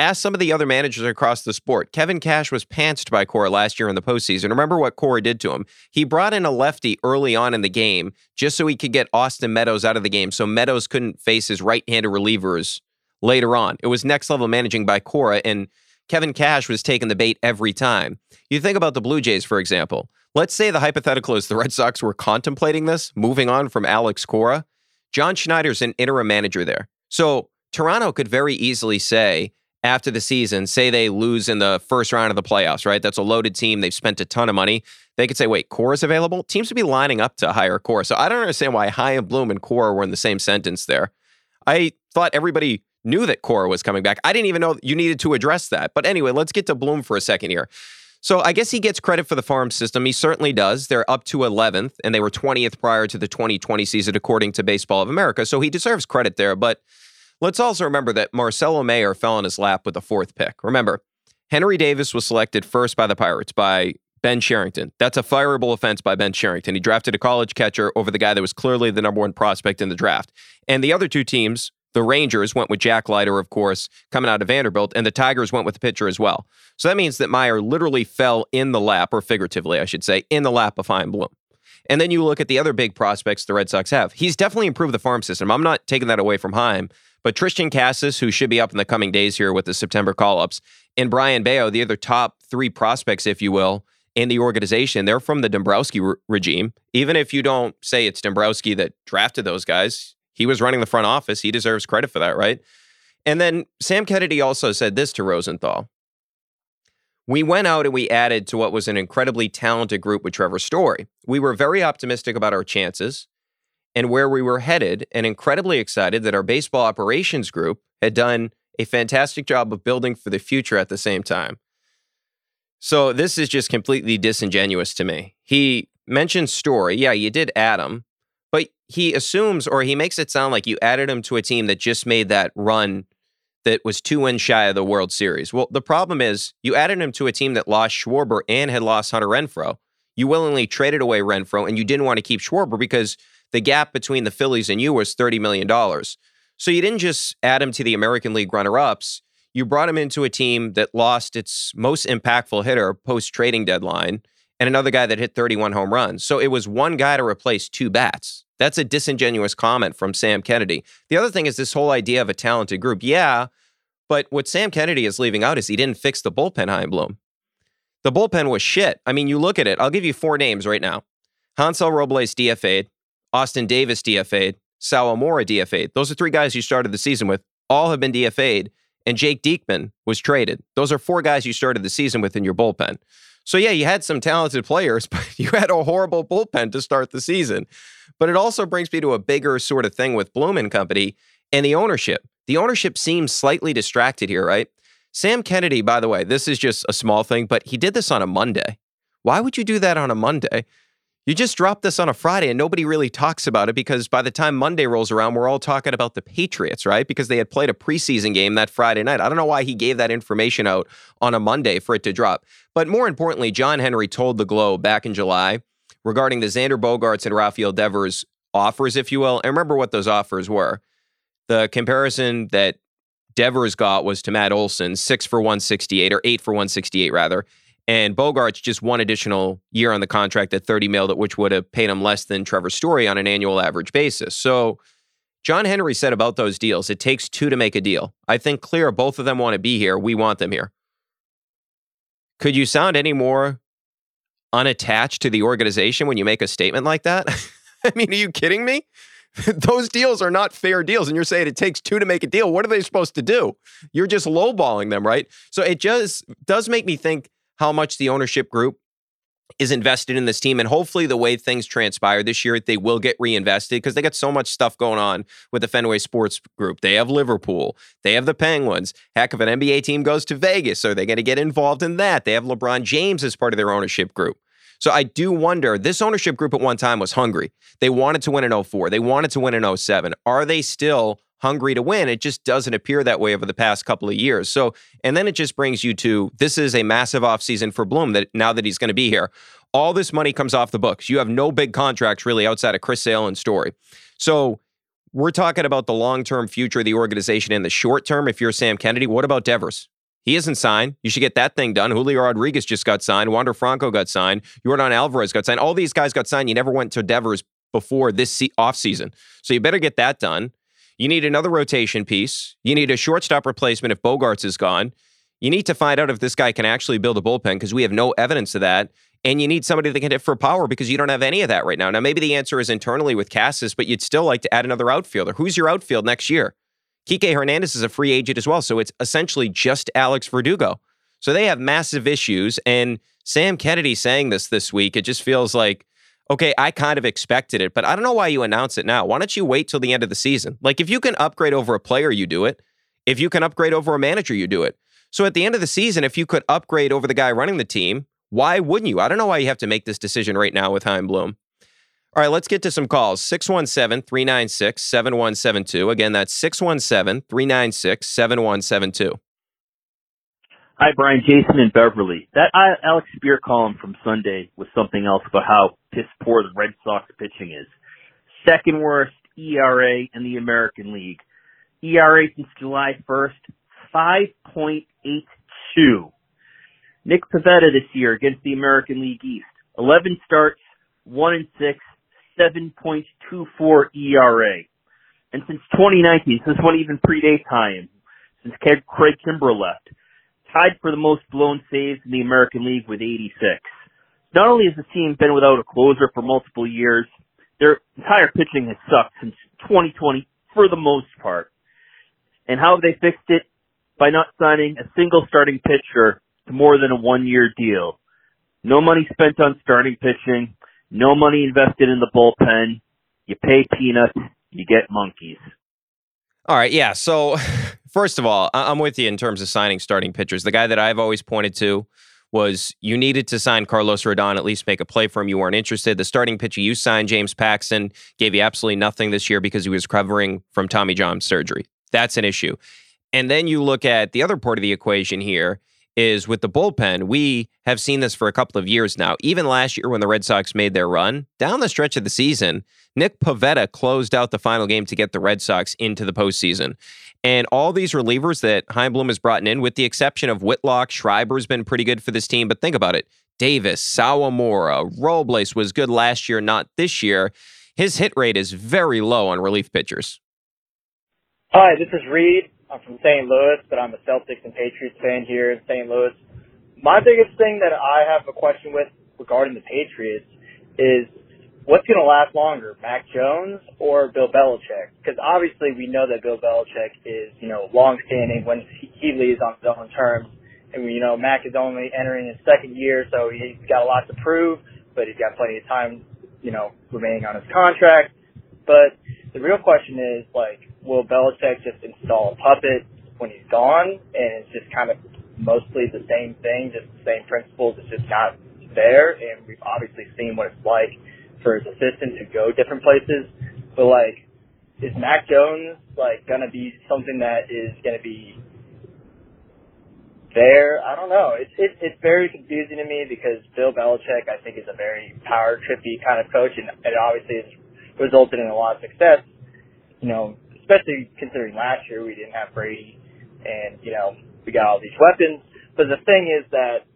ask some of the other managers across the sport. Kevin Cash was pantsed by Cora last year in the postseason. Remember what Cora did to him? He brought in a lefty early on in the game just so he could get Austin Meadows out of the game so Meadows couldn't face his right handed relievers later on. It was next level managing by Cora, and Kevin Cash was taking the bait every time. You think about the Blue Jays, for example. Let's say the hypothetical is the Red Sox were contemplating this, moving on from Alex Cora. John Schneider's an interim manager there. So Toronto could very easily say, after the season, say they lose in the first round of the playoffs, right? That's a loaded team. They've spent a ton of money. They could say, wait, Cora is available? Teams would be lining up to hire Cora. So I don't understand why Chaim Bloom and Cora were in the same sentence there. I thought everybody knew that Cora was coming back. I didn't even know you needed to address that. But anyway, let's get to Bloom for a second here. So I guess he gets credit for the farm system. He certainly does. They're up to 11th, and they were 20th prior to the 2020 season, according to Baseball of America. So he deserves credit there. But Let's also remember that Marcelo Mayer fell in his lap with the fourth pick. Remember, Henry Davis was selected first by the Pirates by Ben Cherington. That's a fireable offense by Ben Cherington. He drafted a college catcher over the guy that was clearly the number one prospect in the draft. And the other two teams, the Rangers went with Jack Leiter, of course, coming out of Vanderbilt, and the Tigers went with the pitcher as well. So that means that Mayer literally fell in the lap, or figuratively, I should say, in the lap of Chaim Bloom. And then you look at the other big prospects the Red Sox have. He's definitely improved the farm system. I'm not taking that away from Chaim, but Triston Casas, who should be up in the coming days here with the September call ups, and Brayan Bello, the other top three prospects, if you will, in the organization, they're from the Dombrowski re- regime. Even if you don't say it's Dombrowski that drafted those guys, he was running the front office. He deserves credit for that, right? And then Sam Kennedy also said this to Rosenthal. We went out and we added to what was an incredibly talented group with Trevor Story. We were very optimistic about our chances and where we were headed, and incredibly excited that our baseball operations group had done a fantastic job of building for the future at the same time. So this is just completely disingenuous to me. He mentioned Story. Yeah, you did add him, but he assumes or he makes it sound like you added him to a team that just made that run that was two wins shy of the World Series. Well, the problem is you added him to a team that lost Schwarber and had lost Hunter Renfroe. You willingly traded away Renfroe and you didn't want to keep Schwarber because the gap between the Phillies and you was $30 million. So you didn't just add him to the American League runner ups, you brought him into a team that lost its most impactful hitter post trading deadline and another guy that hit 31 home runs. So it was one guy to replace two bats. That's a disingenuous comment from Sam Kennedy. The other thing is this whole idea of a talented group. Yeah, but what Sam Kennedy is leaving out is he didn't fix the bullpen, Chaim Bloom. The bullpen was shit. I mean, you look at it. I'll give you four names right now. Hansel Robles DFA'd, Austin Davis DFA'd, Sawamura DFA'd. Those are three guys you started the season with. All have been DFA'd, and Jake Diekman was traded. Those are four guys you started the season with in your bullpen. So yeah, you had some talented players, but you had a horrible bullpen to start the season. But it also brings me to a bigger sort of thing with Bloom and Company and the ownership. The ownership seems slightly distracted here, right? Sam Kennedy, by the way, this is just a small thing, but he did this on a Monday. Why would you do that on a Monday? You just dropped this on a Friday and nobody really talks about it because by the time Monday rolls around, we're all talking about the Patriots, right? Because they had played a preseason game that Friday night. I don't know why he gave that information out on a Monday for it to drop. But more importantly, John Henry told the Globe back in July regarding the Xander Bogaerts and Rafael Devers offers, if you will. And remember what those offers were. The comparison that Devers got was to Matt Olson, six for 168 or eight for 168, rather. And Bogaerts just one additional year on the contract at 30 mil, that which would have paid him less than Trevor Story on an annual average basis. So John Henry said about those deals, it takes two to make a deal. I think clear both of them want to be here. We want them here. Could you sound any more unattached to the organization when you make a statement like that? I mean, are you kidding me? Those deals are not fair deals. And you're saying it takes two to make a deal. What are they supposed to do? You're just lowballing them, right? So it just does make me think how much the ownership group is invested in this team. And hopefully, the way things transpire this year, they will get reinvested because they got so much stuff going on with the Fenway Sports Group. They have Liverpool, they have the Penguins. Heck, if an NBA team goes to Vegas, are they going to get involved in that? They have LeBron James as part of their ownership group. So I do wonder this ownership group at one time was hungry. They wanted to win in 04, they wanted to win in 07. Are they still hungry to win. It just doesn't appear that way over the past couple of years. So, and then it just brings you to this is a massive offseason for Bloom that now that he's going to be here. All this money comes off the books. You have no big contracts really outside of Chris Sale and Story. So, we're talking about the long term future of the organization in the short term. If you're Sam Kennedy, what about Devers? He isn't signed. You should get that thing done. Julio Rodriguez just got signed. Wander Franco got signed. Yordan Alvarez got signed. All these guys got signed. You never went to Devers before this offseason. So you better get that done. You need another rotation piece. You need a shortstop replacement if Bogaerts is gone. You need to find out if this guy can actually build a bullpen because we have no evidence of that. And you need somebody that can hit for power because you don't have any of that right now. Now, maybe the answer is internally with Casas, but you'd still like to add another outfielder. Who's your outfield next year? Kike Hernandez is a free agent as well. So it's essentially just Alex Verdugo. So they have massive issues. And Sam Kennedy saying this this week, it just feels like okay, I kind of expected it, but I don't know why you announce it now. Why don't you wait till the end of the season? Like, if you can upgrade over a player, you do it. If you can upgrade over a manager, you do it. So at the end of the season, if you could upgrade over the guy running the team, why wouldn't you? I don't know why you have to make this decision right now with Chaim Bloom. All right, let's get to some calls. 617 396 7172. Again, that's 617 396 7172. Hi, Brian, Jason, and Beverly. That Alex Speier column from Sunday was something else about how piss poor the Red Sox pitching is. Second worst ERA in the American League. ERA since July 1st, 5.82. Nick Pivetta this year against the American League East. 11 starts, 1 and 6, 7.24 ERA. And since 2019, since one even predates time, since Craig Kimbrel left, tied for the most blown saves in the American League with 86. Not only has the team been without a closer for multiple years, their entire pitching has sucked since 2020 for the most part. And how have they fixed it? By not signing a single starting pitcher to more than a one year deal. No money spent on starting pitching, no money invested in the bullpen. You pay peanuts, you get monkeys. All right, yeah. So, first of all, I'm with you in terms of signing starting pitchers. The guy that I've always pointed to was you needed to sign Carlos Rodon, at least make a play for him. You weren't interested. The starting pitcher you signed, James Paxton, gave you absolutely nothing this year because he was recovering from Tommy John surgery. That's an issue. And then you look at the other part of the equation here is with the bullpen, we have seen this for a couple of years now. Even last year when the Red Sox made their run, down the stretch of the season, Nick Pivetta closed out the final game to get the Red Sox into the postseason. And all these relievers that Chaim Bloom has brought in, with the exception of Whitlock, Schreiber's been pretty good for this team. But think about it. Davis, Sawamura, Robles was good last year, not this year. His hit rate is very low on relief pitchers. Hi, this is Reed. I'm from St. Louis, but I'm a Celtics and Patriots fan here in St. Louis. My biggest thing that I have a question with regarding the Patriots is what's going to last longer, Mac Jones or Bill Belichick? Because obviously we know that Bill Belichick is, you know, long-standing when he leaves on his own terms. And, you know, Mac is only entering his second year, so he's got a lot to prove, but he's got plenty of time, you know, remaining on his contract. But the real question is, like, will Belichick just install a puppet when he's gone, and it's just kind of mostly the same thing, just the same principles. It's just not there, and we've obviously seen what it's like for his assistant to go different places. But like, is Mac Jones like gonna be something that is gonna be there? I don't know. It's it, it's very confusing to me because Bill Belichick, I think, is a very power trippy kind of coach, and it obviously has resulted in a lot of success. You know, especially considering last year we didn't have Brady and, you know, we got all these weapons. But the thing is that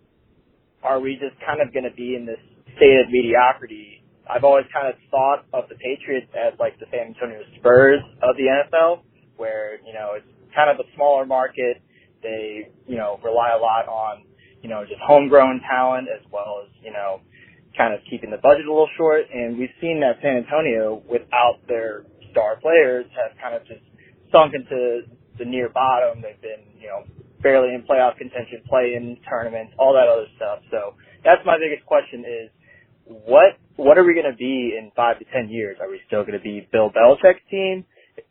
are we just kind of going to be in this state of mediocrity? I've always kind of thought of the Patriots as like the San Antonio Spurs of the NFL, where, you know, it's kind of a smaller market. They, you know, rely a lot on, you know, just homegrown talent as well as, you know, kind of keeping the budget a little short. And we've seen that San Antonio, without their star players have kind of just sunk into the near bottom. They've been, you know, barely in playoff contention, play in tournaments, all that other stuff. So that's my biggest question is what what are we going to be in five to ten years? Are we still going to be Bill Belichick's team,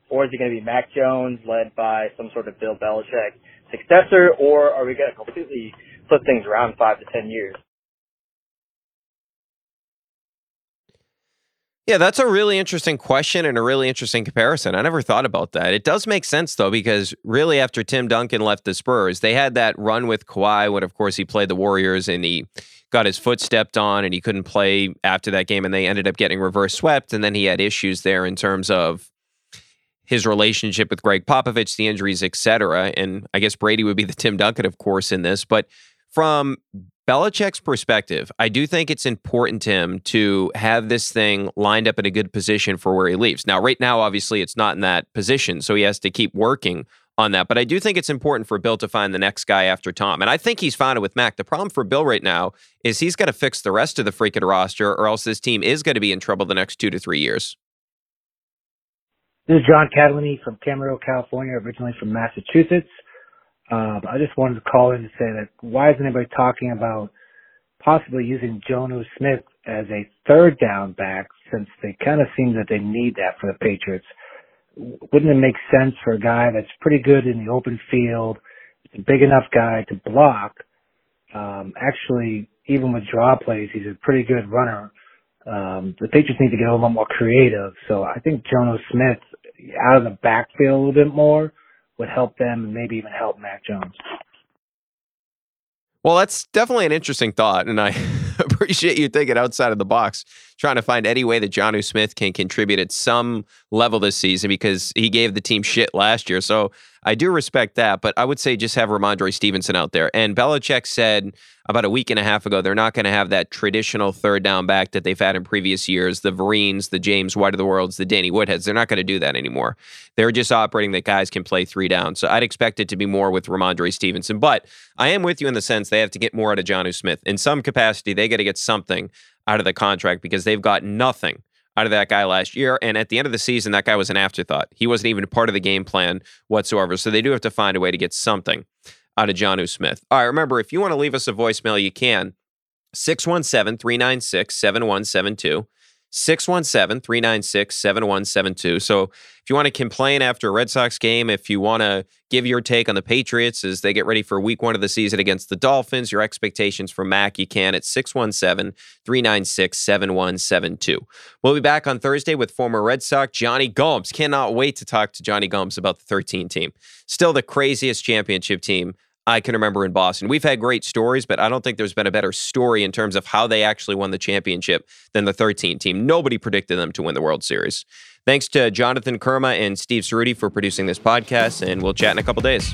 or is it going to be Mac Jones led by some sort of Bill Belichick successor, or are we going to completely flip things around five to ten years? Yeah, that's a really interesting question and a really interesting comparison. I never thought about that. It does make sense though, because really after Tim Duncan left the Spurs, they had that run with Kawhi when, of course, he played the Warriors and he got his foot stepped on and he couldn't play after that game, and they ended up getting reverse swept. And then he had issues there in terms of his relationship with Gregg Popovich, the injuries, etc. And I guess Brady would be the Tim Duncan, of course, in this. But from Belichick's perspective, I do think it's important to him to have this thing lined up in a good position for where he leaves. Now, right now, obviously, it's not in that position, so he has to keep working on that. But I do think it's important for Bill to find the next guy after Tom. And I think he's found it with Mac. The problem for Bill right now is he's got to fix the rest of the freaking roster, or else this team is going to be in trouble the next two to three years. This is John Catalini from Camarillo, California, originally from Massachusetts. Um, I just wanted to call in to say that why is anybody talking about possibly using Jonnu Smith as a third down back since they kind of seem that they need that for the Patriots? Wouldn't it make sense for a guy that's pretty good in the open field, a big enough guy to block? Um, actually, even with draw plays, he's a pretty good runner. Um, the Patriots need to get a little more creative. So I think Jonnu Smith out of the backfield a little bit more would help them and maybe even help Mac Jones. Well, that's definitely an interesting thought, and I appreciate you thinking outside of the box, trying to find any way that Jonnu Smith can contribute at some level this season because he gave the team shit last year. So I do respect that, but I would say just have Rhamondre Stevenson out there. And Belichick said about a week and a half ago they're not going to have that traditional third down back that they've had in previous years the Vereens, the James White of the worlds, the Danny Woodheads. They're not going to do that anymore. They're just operating that guys can play three down. So I'd expect it to be more with Rhamondre Stevenson. But I am with you in the sense they have to get more out of Jonnu Smith. In some capacity, they got to get something out of the contract because they've got nothing out of that guy last year. And at the end of the season, that guy was an afterthought. He wasn't even part of the game plan whatsoever. So they do have to find a way to get something out of Jonnu Smith. All right, remember, if you want to leave us a voicemail, you can. 617 396 7172. 617 396 7172. So if you want to complain after a Red Sox game, if you want to give your take on the Patriots as they get ready for week one of the season against the Dolphins, your expectations for Mac, you can at 617 396 7172. We'll be back on Thursday with former Red Sox Jonny Gomes. Cannot wait to talk to Jonny Gomes about the 13 team. Still the craziest championship team I can remember in Boston. We've had great stories, but I don't think there's been a better story in terms of how they actually won the championship than the 13 team. Nobody predicted them to win the World Series. Thanks to Jonathan Kermah and Steve Ceruti for producing this podcast, and we'll chat in a couple days.